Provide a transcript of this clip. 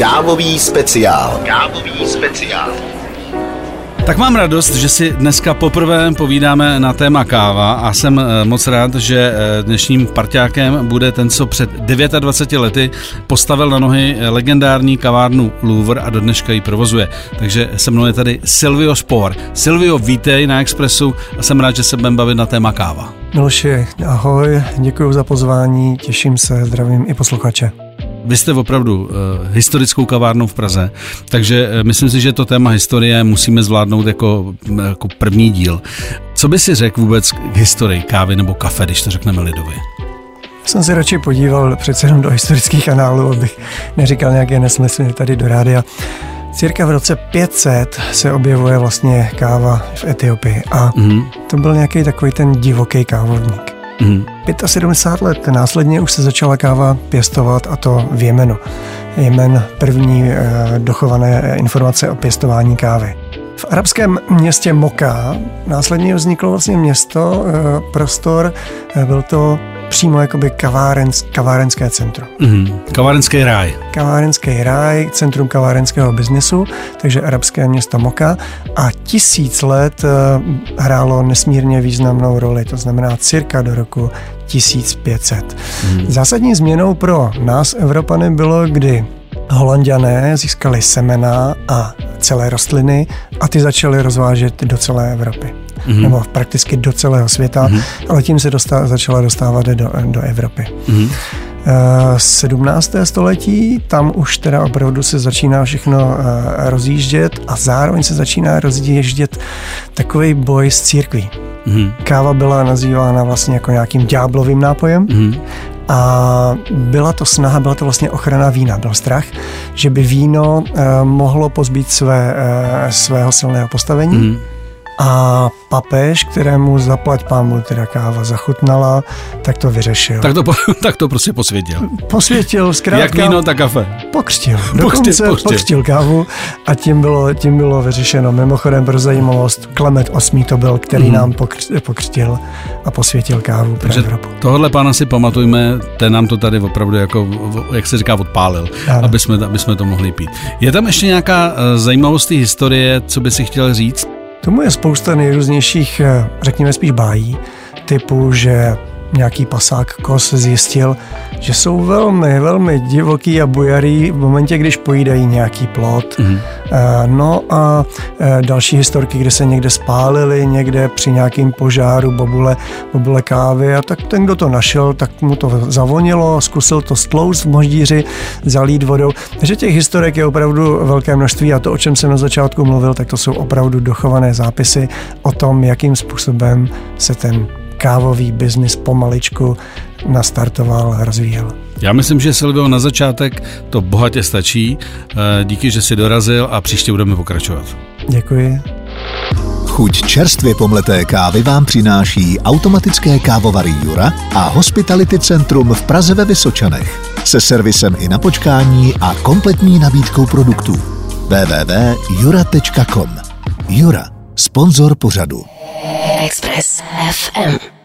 Kávový speciál. Kávový speciál. Tak mám radost, že si dneska poprvé povídáme na téma káva a jsem eh, moc rád, že eh, dnešním parťákem bude ten, co před 29 lety postavil na nohy legendární kavárnu Louvre a do dneška ji provozuje. Takže se mnou je tady Silvio Spor. Silvio, vítej na Expressu a jsem rád, že se budeme bavit na téma káva. Miloši, ahoj, děkuji za pozvání, těším se, zdravím i posluchače. Vy jste opravdu uh, historickou kavárnou v Praze, takže uh, myslím si, že to téma historie musíme zvládnout jako, jako první díl. Co by si řekl vůbec k historii kávy nebo kafe, když to řekneme lidově? Jsem se radši podíval přece jenom do historických análů, abych neříkal nějaké nesmysly tady do rádia. Cirka v roce 500 se objevuje vlastně káva v Etiopii a mm-hmm. to byl nějaký takový ten divoký kávovník. Mm. 75 let následně už se začala káva pěstovat a to v Jemenu. Jemen první e, dochované informace o pěstování kávy. V arabském městě Moka následně vzniklo vlastně město, e, prostor, byl to přímo jakoby kavárens, kavárenské centrum. Mm, kavárenský ráj. Kavárenský ráj, centrum kavárenského biznesu, takže arabské město Moka a tisíc let uh, hrálo nesmírně významnou roli, to znamená cirka do roku 1500. Mm. Zásadní změnou pro nás, Evropany, bylo, kdy Holanděné získali semena a celé rostliny a ty začaly rozvážet do celé Evropy mm-hmm. nebo prakticky do celého světa, mm-hmm. ale tím se dostá, začala dostávat do, do Evropy. Mm-hmm. 17. století, tam už teda opravdu se začíná všechno eh, rozjíždět a zároveň se začíná rozjíždět takový boj s církví. Mm-hmm. Káva byla nazývána vlastně jako nějakým ďáblovým nápojem mm-hmm. A byla to snaha, byla to vlastně ochrana vína. Byl strach, že by víno uh, mohlo pozbít své, uh, svého silného postavení. Mm-hmm a papež, kterému zaplať pámu teda káva zachutnala, tak to vyřešil. Tak to, tak to prostě posvětil. Posvětil, zkrátka. Jak víno, tak kafe. Pokřtil. Dokonce pokřtil, pokřtil kávu a tím bylo, tím bylo vyřešeno. Mimochodem pro zajímavost, Klemet VIII to byl, který mm. nám pokřtil a posvětil kávu pro Takže Evropu. Tohle pána si pamatujme, ten nám to tady opravdu jako, jak se říká, odpálil, aby jsme, aby jsme to mohli pít. Je tam ještě nějaká eh, zajímavost historie, co by si chtěl říct? Tomu je spousta nejrůznějších, eh, řekněme spíš bájí, typu, že nějaký pasák kos zjistil, že jsou velmi, velmi divoký a bujarý v momentě, když pojídají nějaký plot. Mm-hmm. No a eh, další historky, kde se někde spálili, někde při nějakým požáru bobule, bobule kávy a tak ten, kdo to našel, tak mu to zavonilo, zkusil to stloust v moždíři, zalít vodou. Takže těch historek je opravdu velké množství a to, o čem jsem na začátku mluvil, tak to jsou opravdu dochované zápisy o tom, jakým způsobem se ten kávový biznis pomaličku nastartoval a rozvíjel. Já myslím, že Silvio na začátek to bohatě stačí. Eh, díky, že jsi dorazil a příště budeme pokračovat. Děkuji. Chuť čerstvě pomleté kávy vám přináší automatické kávovary Jura a Hospitality Centrum v Praze ve Vysočanech se servisem i na počkání a kompletní nabídkou produktů. www.jura.com Jura, sponzor pořadu. Express FM.